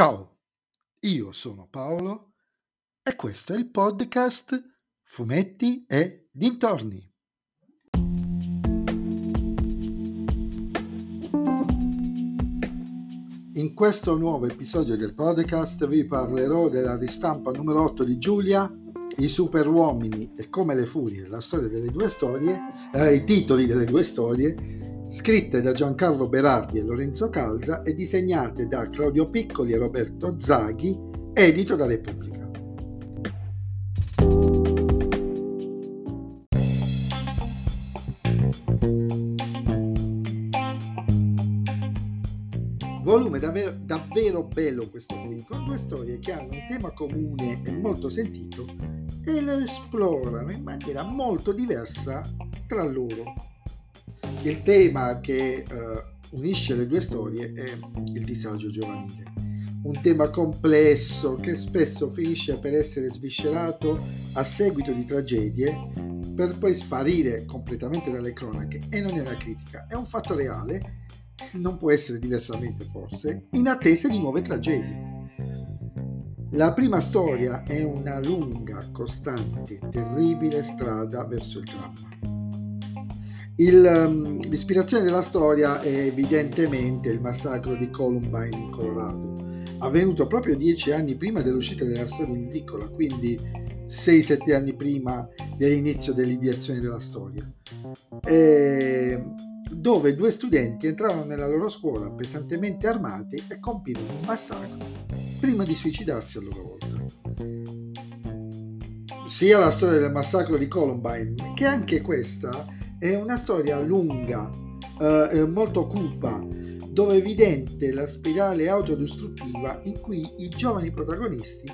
Ciao, io sono Paolo e questo è il podcast Fumetti e Dintorni. In questo nuovo episodio del podcast vi parlerò della ristampa numero 8 di Giulia, i super uomini e come le furie, la storia delle due storie, eh, i titoli delle due storie scritte da Giancarlo Berardi e Lorenzo Calza e disegnate da Claudio Piccoli e Roberto Zaghi, edito da Repubblica. Volume davvero, davvero bello questo qui, con due storie che hanno un tema comune e molto sentito e lo esplorano in maniera molto diversa tra loro. Il tema che uh, unisce le due storie è il disagio giovanile, un tema complesso che spesso finisce per essere sviscerato a seguito di tragedie per poi sparire completamente dalle cronache. E non è una critica, è un fatto reale, non può essere diversamente forse, in attesa di nuove tragedie. La prima storia è una lunga, costante, terribile strada verso il dramma il, um, l'ispirazione della storia è evidentemente il massacro di Columbine in Colorado, avvenuto proprio dieci anni prima dell'uscita della storia in edicola, quindi 6-7 anni prima dell'inizio dell'ideazione della storia, e dove due studenti entrarono nella loro scuola pesantemente armati e compirono un massacro prima di suicidarsi a loro volta. Sia la storia del massacro di Columbine che anche questa è una storia lunga, eh, molto cupa, dove è evidente la spirale autodistruttiva in cui i giovani protagonisti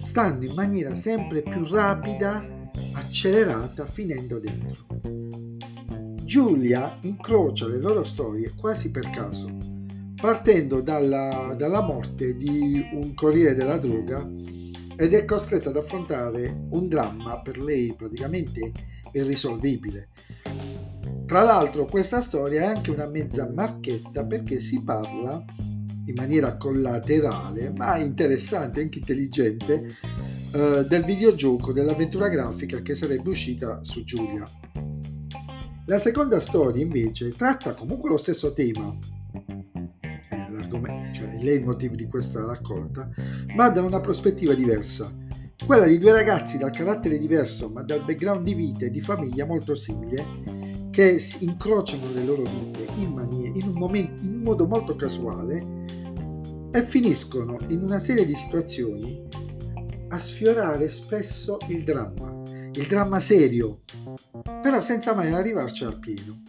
stanno in maniera sempre più rapida, accelerata, finendo dentro. Giulia incrocia le loro storie quasi per caso, partendo dalla, dalla morte di un corriere della droga ed è costretta ad affrontare un dramma per lei praticamente irrisolvibile. Tra l'altro questa storia è anche una mezza marchetta perché si parla in maniera collaterale ma interessante anche intelligente eh, del videogioco dell'avventura grafica che sarebbe uscita su Giulia. La seconda storia invece tratta comunque lo stesso tema, leitmotiv di questa raccolta, ma da una prospettiva diversa quella di due ragazzi dal carattere diverso ma dal background di vita e di famiglia molto simile che incrociano le loro vite in, manie, in, un momento, in un modo molto casuale e finiscono in una serie di situazioni a sfiorare spesso il dramma, il dramma serio, però senza mai arrivarci al pieno.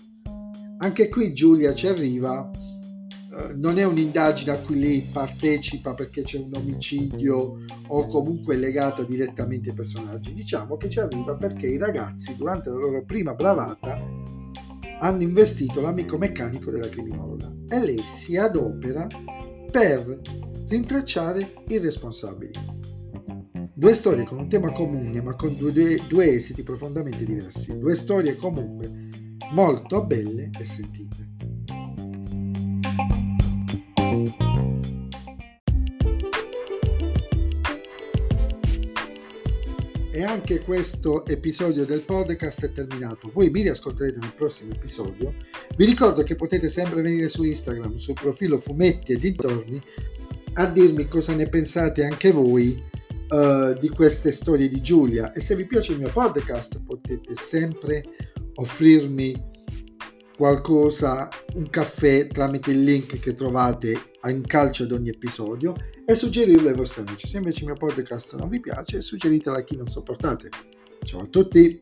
Anche qui Giulia ci arriva non è un'indagine a cui lei partecipa perché c'è un omicidio o comunque è legata direttamente ai personaggi. Diciamo che ci arriva perché i ragazzi durante la loro prima bravata hanno investito l'amico meccanico della criminologa e lei si adopera per rintracciare i responsabili. Due storie con un tema comune ma con due, due esiti profondamente diversi. Due storie comunque molto belle e sentite. E anche questo episodio del podcast è terminato. Voi mi riascolterete nel prossimo episodio. Vi ricordo che potete sempre venire su Instagram, sul profilo Fumetti e dintorni, a dirmi cosa ne pensate anche voi uh, di queste storie di Giulia. E se vi piace il mio podcast potete sempre offrirmi qualcosa, un caffè tramite il link che trovate in calcio ad ogni episodio e suggerirlo ai vostri amici. Se invece il mio podcast non vi piace, suggeritelo a chi non sopportate. Ciao a tutti!